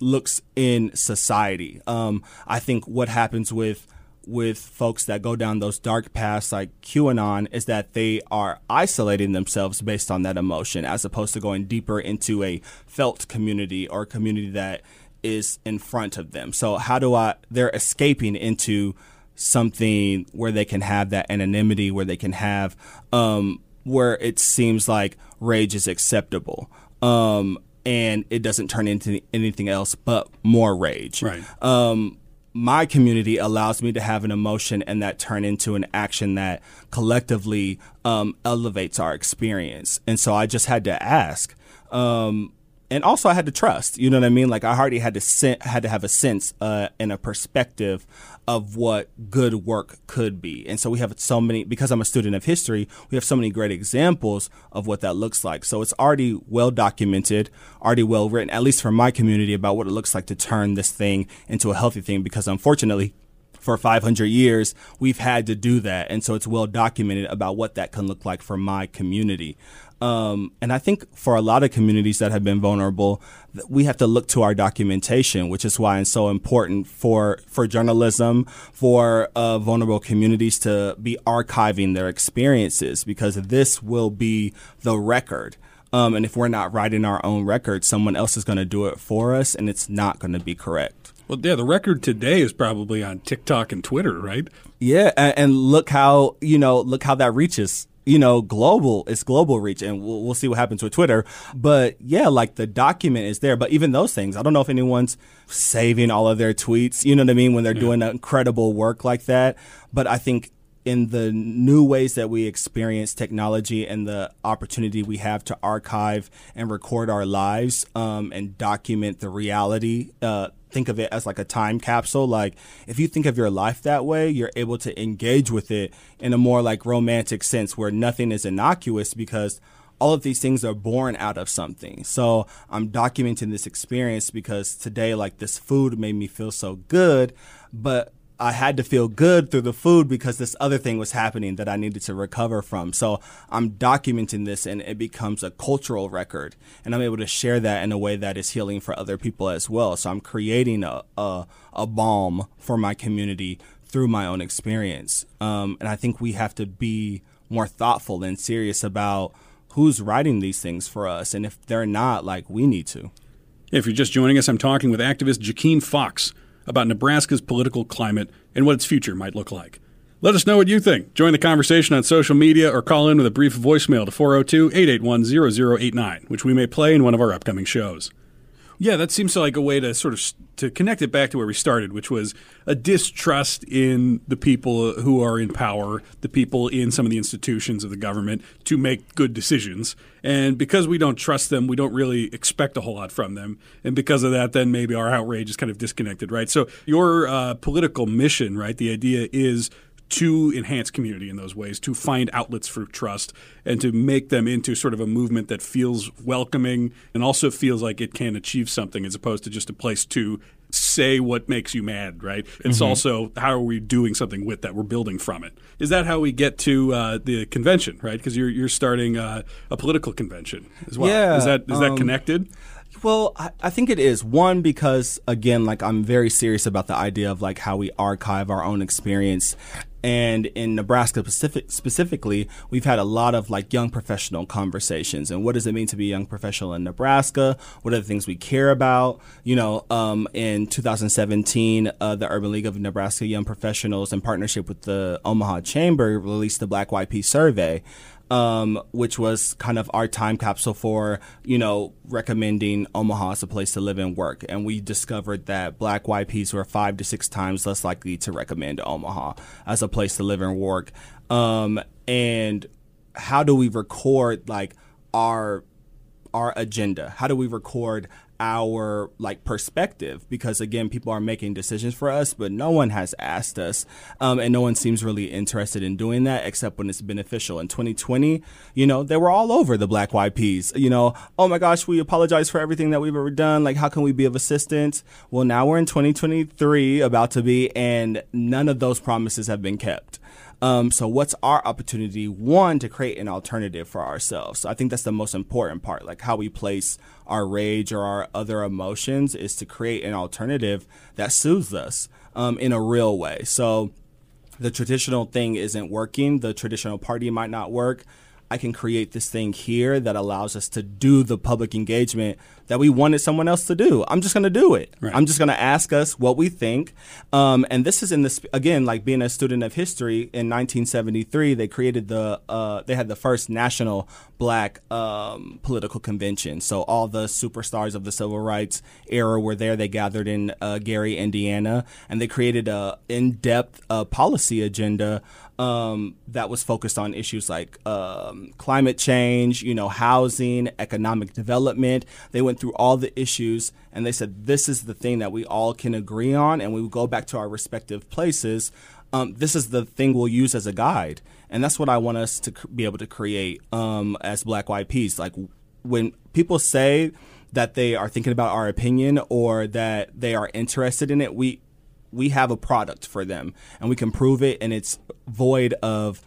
looks in society. Um, I think what happens with with folks that go down those dark paths like QAnon is that they are isolating themselves based on that emotion as opposed to going deeper into a felt community or community that is in front of them. So how do I they're escaping into something where they can have that anonymity where they can have um, where it seems like rage is acceptable. Um, and it doesn't turn into anything else but more rage. Right. Um, my community allows me to have an emotion and that turn into an action that collectively um, elevates our experience. And so I just had to ask. Um, and also I had to trust. You know what I mean? Like I already had to sen- had to have a sense uh, and a perspective of what good work could be. And so we have so many, because I'm a student of history, we have so many great examples of what that looks like. So it's already well documented, already well written, at least for my community, about what it looks like to turn this thing into a healthy thing. Because unfortunately, for 500 years, we've had to do that. And so it's well documented about what that can look like for my community. Um, and I think for a lot of communities that have been vulnerable, we have to look to our documentation, which is why it's so important for for journalism, for uh, vulnerable communities to be archiving their experiences, because this will be the record. Um, and if we're not writing our own record, someone else is going to do it for us, and it's not going to be correct. Well, yeah, the record today is probably on TikTok and Twitter, right? Yeah, and, and look how you know look how that reaches you know, global, it's global reach, and we'll, we'll see what happens with Twitter. But yeah, like the document is there. But even those things, I don't know if anyone's saving all of their tweets, you know what I mean, when they're yeah. doing incredible work like that. But I think in the new ways that we experience technology and the opportunity we have to archive and record our lives um, and document the reality uh, think of it as like a time capsule. Like if you think of your life that way, you're able to engage with it in a more like romantic sense where nothing is innocuous because all of these things are born out of something. So I'm documenting this experience because today, like this food made me feel so good, but I had to feel good through the food because this other thing was happening that I needed to recover from. So I'm documenting this and it becomes a cultural record. And I'm able to share that in a way that is healing for other people as well. So I'm creating a, a, a balm for my community through my own experience. Um, and I think we have to be more thoughtful and serious about who's writing these things for us. And if they're not, like, we need to. If you're just joining us, I'm talking with activist Jakeen Fox about Nebraska's political climate and what its future might look like. Let us know what you think. Join the conversation on social media or call in with a brief voicemail to 402 881 0089, which we may play in one of our upcoming shows. Yeah, that seems like a way to sort of to connect it back to where we started, which was a distrust in the people who are in power, the people in some of the institutions of the government to make good decisions. And because we don't trust them, we don't really expect a whole lot from them. And because of that, then maybe our outrage is kind of disconnected, right? So your uh, political mission, right? The idea is to enhance community in those ways, to find outlets for trust, and to make them into sort of a movement that feels welcoming and also feels like it can achieve something as opposed to just a place to say what makes you mad, right? It's mm-hmm. also how are we doing something with that? We're building from it. Is that how we get to uh, the convention, right? Because you're you're starting uh, a political convention as well. Yeah, is that is um, that connected? Well, I, I, think it is. One, because again, like I'm very serious about the idea of like how we archive our own experience. And in Nebraska specific, specifically, we've had a lot of like young professional conversations. And what does it mean to be a young professional in Nebraska? What are the things we care about? You know, um, in 2017, uh, the Urban League of Nebraska Young Professionals, in partnership with the Omaha Chamber, released the Black YP Survey um, which was kind of our time capsule for, you know, recommending Omaha as a place to live and work. And we discovered that black YPs were five to six times less likely to recommend Omaha as a place to live and work. Um, and how do we record like our our agenda? How do we record our like perspective because again people are making decisions for us but no one has asked us um, and no one seems really interested in doing that except when it's beneficial. In 2020 you know they were all over the black yps you know oh my gosh we apologize for everything that we've ever done. Like how can we be of assistance? Well now we're in 2023 about to be and none of those promises have been kept um, so what's our opportunity? One, to create an alternative for ourselves. So I think that's the most important part. Like how we place our rage or our other emotions is to create an alternative that soothes us um, in a real way. So the traditional thing isn't working. The traditional party might not work. I can create this thing here that allows us to do the public engagement that we wanted someone else to do. I'm just going to do it. Right. I'm just going to ask us what we think. Um, and this is in this again, like being a student of history in 1973, they created the uh, they had the first national black um, political convention. So all the superstars of the civil rights era were there. They gathered in uh, Gary, Indiana, and they created a in-depth uh, policy agenda um, that was focused on issues like um, climate change, you know, housing, economic development. They went through all the issues and they said this is the thing that we all can agree on, and we go back to our respective places. Um, this is the thing we'll use as a guide, and that's what I want us to be able to create um, as Black YPs. Like when people say that they are thinking about our opinion or that they are interested in it, we we have a product for them and we can prove it and it's void of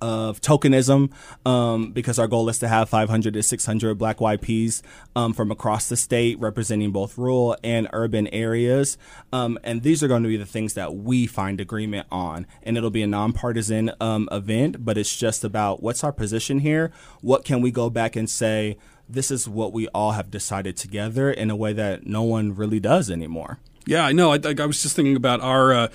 of tokenism um, because our goal is to have 500 to 600 black YPs um, from across the state representing both rural and urban areas. Um, and these are going to be the things that we find agreement on. And it'll be a nonpartisan um, event, but it's just about what's our position here? What can we go back and say? This is what we all have decided together in a way that no one really does anymore. Yeah, I know. I, I was just thinking about our uh,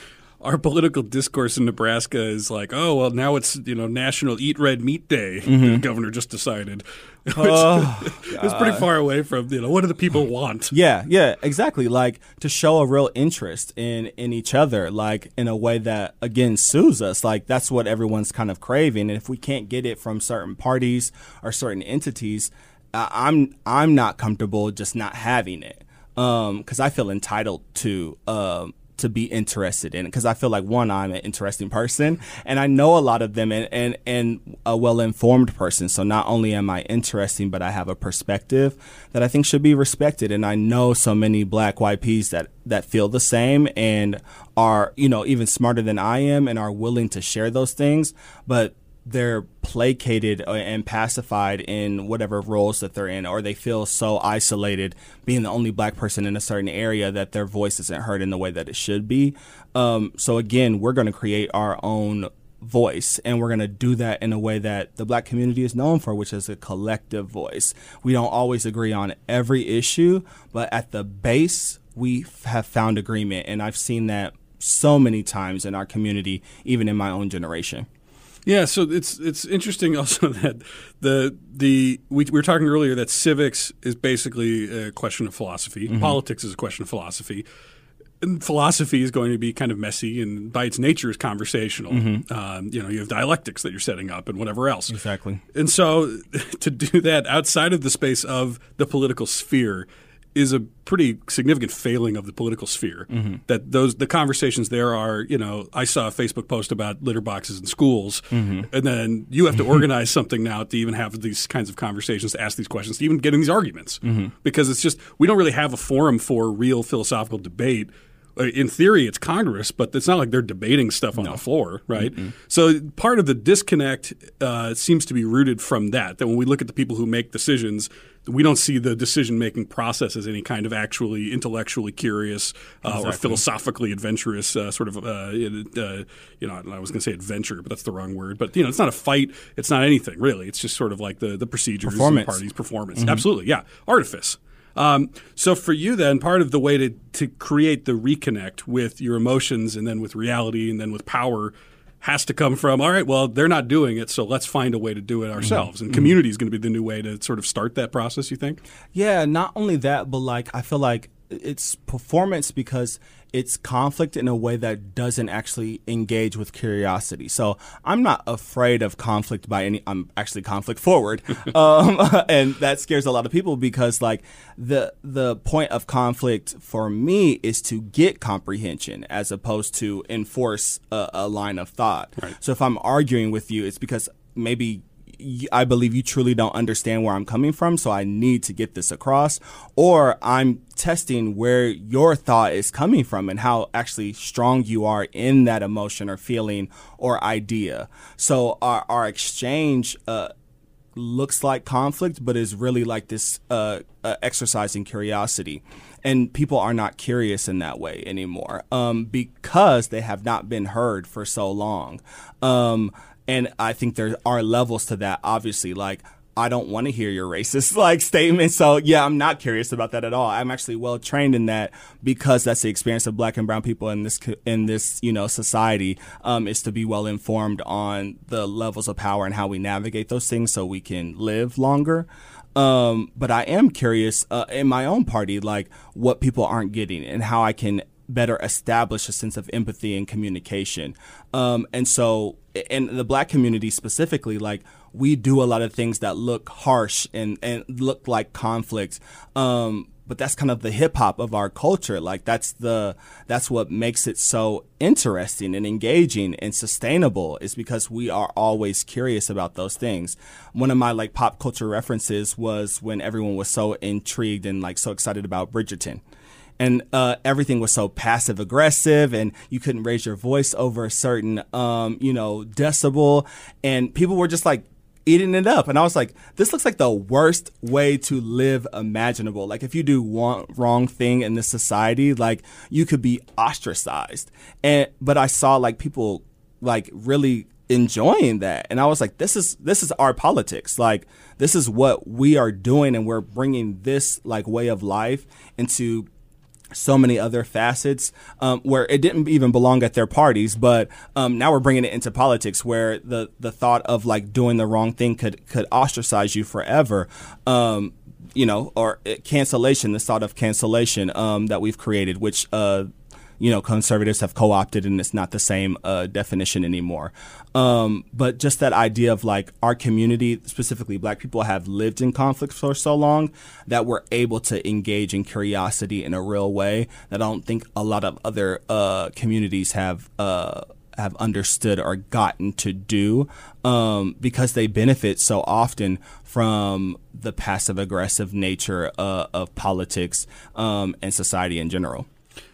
our political discourse in Nebraska is like, oh well, now it's you know National Eat Red Meat Day. Mm-hmm. The governor just decided. Oh, it's pretty far away from you know what do the people want? Yeah, yeah, exactly. Like to show a real interest in in each other, like in a way that again soothes us. Like that's what everyone's kind of craving, and if we can't get it from certain parties or certain entities, I'm I'm not comfortable just not having it because um, I feel entitled to. Um, to be interested in because I feel like one, I'm an interesting person and I know a lot of them and, and, and a well informed person. So not only am I interesting, but I have a perspective that I think should be respected. And I know so many black YPs that, that feel the same and are, you know, even smarter than I am and are willing to share those things. But they're placated uh, and pacified in whatever roles that they're in, or they feel so isolated being the only black person in a certain area that their voice isn't heard in the way that it should be. Um, so again, we're going to create our own voice and we're going to do that in a way that the black community is known for which is a collective voice we don't always agree on every issue but at the base we have found agreement and i've seen that so many times in our community even in my own generation yeah, so it's it's interesting also that the the we, we were talking earlier that civics is basically a question of philosophy. Mm-hmm. Politics is a question of philosophy. And philosophy is going to be kind of messy and by its nature is conversational. Mm-hmm. Um, you know, you have dialectics that you're setting up and whatever else. Exactly. And so to do that outside of the space of the political sphere is a pretty significant failing of the political sphere. Mm-hmm. That those the conversations there are, you know, I saw a Facebook post about litter boxes in schools, mm-hmm. and then you have to organize something now to even have these kinds of conversations, to ask these questions, to even get in these arguments, mm-hmm. because it's just we don't really have a forum for real philosophical debate uh, in theory it's Congress, but it's not like they're debating stuff on no. the floor, right? So part of the disconnect uh, seems to be rooted from that. That when we look at the people who make decisions, we don't see the decision making process as any kind of actually intellectually curious uh, exactly. or philosophically adventurous uh, sort of uh, uh, you know I was going to say adventure, but that's the wrong word. But you know, it's not a fight. It's not anything really. It's just sort of like the the procedures, performance. parties, performance. Mm-hmm. Absolutely, yeah, artifice. Um, so for you, then, part of the way to to create the reconnect with your emotions and then with reality and then with power has to come from all right well they're not doing it so let's find a way to do it ourselves. Mm-hmm. and community is going to be the new way to sort of start that process you think? Yeah not only that but like i feel like it's performance because it's conflict in a way that doesn't actually engage with curiosity. So I'm not afraid of conflict by any. I'm actually conflict forward, um, and that scares a lot of people because like the the point of conflict for me is to get comprehension as opposed to enforce a, a line of thought. Right. So if I'm arguing with you, it's because maybe I believe you truly don't understand where I'm coming from, so I need to get this across. Or I'm testing where your thought is coming from and how actually strong you are in that emotion or feeling or idea. So our, our exchange uh, looks like conflict, but is really like this uh, uh, exercising curiosity. And people are not curious in that way anymore um, because they have not been heard for so long. Um, and I think there are levels to that, obviously. Like, I don't want to hear your racist like statement. So yeah, I'm not curious about that at all. I'm actually well trained in that because that's the experience of black and brown people in this in this you know society um, is to be well informed on the levels of power and how we navigate those things so we can live longer. Um, but I am curious uh, in my own party, like what people aren't getting and how I can better establish a sense of empathy and communication. Um, and so, in the black community specifically, like we do a lot of things that look harsh and, and look like conflict. Um, but that's kind of the hip hop of our culture. Like that's the that's what makes it so interesting and engaging and sustainable is because we are always curious about those things. One of my like pop culture references was when everyone was so intrigued and like so excited about Bridgerton and uh, everything was so passive aggressive, and you couldn't raise your voice over a certain, um, you know, decibel, and people were just like eating it up. And I was like, this looks like the worst way to live imaginable. Like if you do one wrong thing in this society, like you could be ostracized. And but I saw like people like really enjoying that and i was like this is this is our politics like this is what we are doing and we're bringing this like way of life into so many other facets um, where it didn't even belong at their parties, but um, now we're bringing it into politics, where the the thought of like doing the wrong thing could could ostracize you forever. Um, you know, or uh, cancellation, the thought of cancellation um, that we've created, which uh, you know conservatives have co-opted and it's not the same uh, definition anymore um, but just that idea of like our community specifically black people have lived in conflict for so long that we're able to engage in curiosity in a real way that i don't think a lot of other uh, communities have uh, have understood or gotten to do um, because they benefit so often from the passive aggressive nature uh, of politics um, and society in general.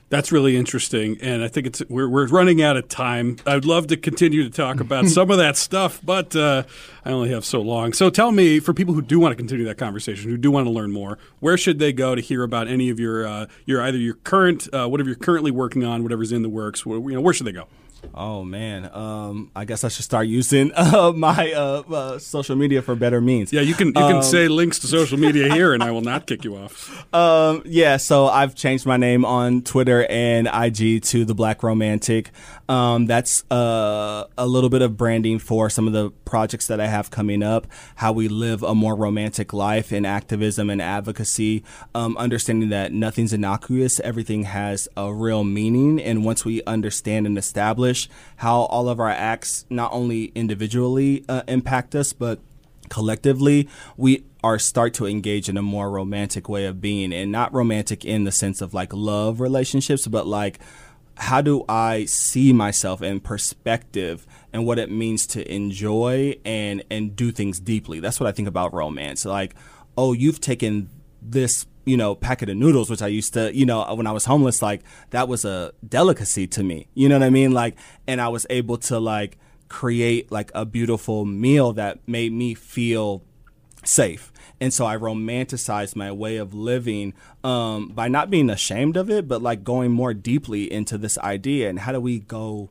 That's really interesting, and I think it's we're we're running out of time. I'd love to continue to talk about some of that stuff, but uh, I only have so long. So tell me, for people who do want to continue that conversation, who do want to learn more, where should they go to hear about any of your uh, your either your current uh, whatever you're currently working on, whatever's in the works? Where, you know, where should they go? Oh man, um, I guess I should start using uh, my uh, uh, social media for better means. Yeah, you can you can um, say links to social media here, and I will not kick you off. Um, yeah, so I've changed my name on Twitter and IG to the Black Romantic. Um, that's uh, a little bit of branding for some of the projects that I have coming up. How we live a more romantic life in activism and advocacy. Um, understanding that nothing's innocuous, everything has a real meaning, and once we understand and establish how all of our acts not only individually uh, impact us, but collectively, we are start to engage in a more romantic way of being, and not romantic in the sense of like love relationships, but like how do I see myself in perspective and what it means to enjoy and and do things deeply. That's what I think about romance. Like, oh, you've taken this you know packet of noodles which i used to you know when i was homeless like that was a delicacy to me you know what i mean like and i was able to like create like a beautiful meal that made me feel safe and so I romanticized my way of living um, by not being ashamed of it, but like going more deeply into this idea and how do we go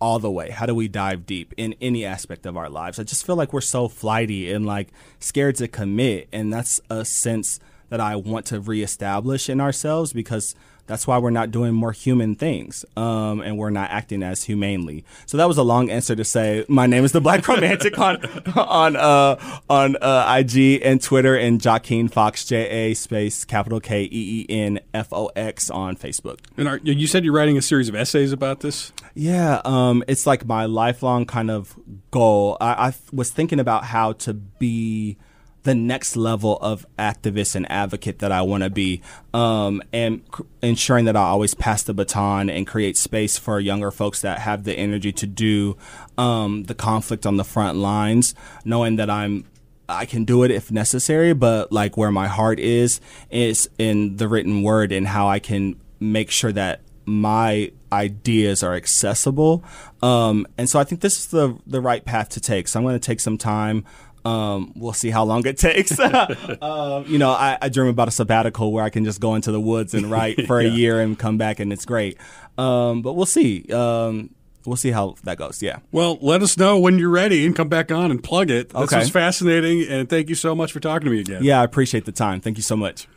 all the way? How do we dive deep in any aspect of our lives? I just feel like we're so flighty and like scared to commit, and that's a sense that I want to reestablish in ourselves because that's why we're not doing more human things, um, and we're not acting as humanely. So that was a long answer to say my name is the Black Romantic on on uh, on uh, IG and Twitter, and Jakeen Fox J A space capital K E E N F O X on Facebook. And are, you said you're writing a series of essays about this. Yeah, um, it's like my lifelong kind of goal. I, I was thinking about how to be the next level of activist and advocate that I want to be, um, and cr- ensuring that I always pass the baton and create space for younger folks that have the energy to do um, the conflict on the front lines, knowing that I'm I can do it if necessary, but like where my heart is is in the written word and how I can make sure that my ideas are accessible. Um, and so I think this is the the right path to take. So I'm going to take some time. Um, we'll see how long it takes. uh, you know, I, I, dream about a sabbatical where I can just go into the woods and write for yeah. a year and come back, and it's great. Um, but we'll see. Um, we'll see how that goes. Yeah. Well, let us know when you're ready and come back on and plug it. This okay. was fascinating, and thank you so much for talking to me again. Yeah, I appreciate the time. Thank you so much.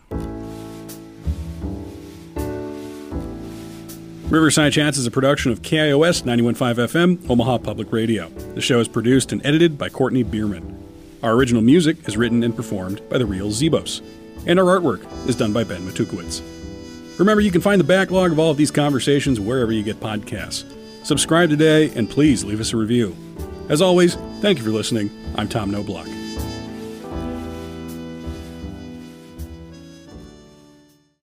Riverside Chats is a production of KIOS 91.5 FM, Omaha Public Radio. The show is produced and edited by Courtney Bierman. Our original music is written and performed by the real Zebos, and our artwork is done by Ben Matukowitz. Remember, you can find the backlog of all of these conversations wherever you get podcasts. Subscribe today, and please leave us a review. As always, thank you for listening. I'm Tom Knoblauch.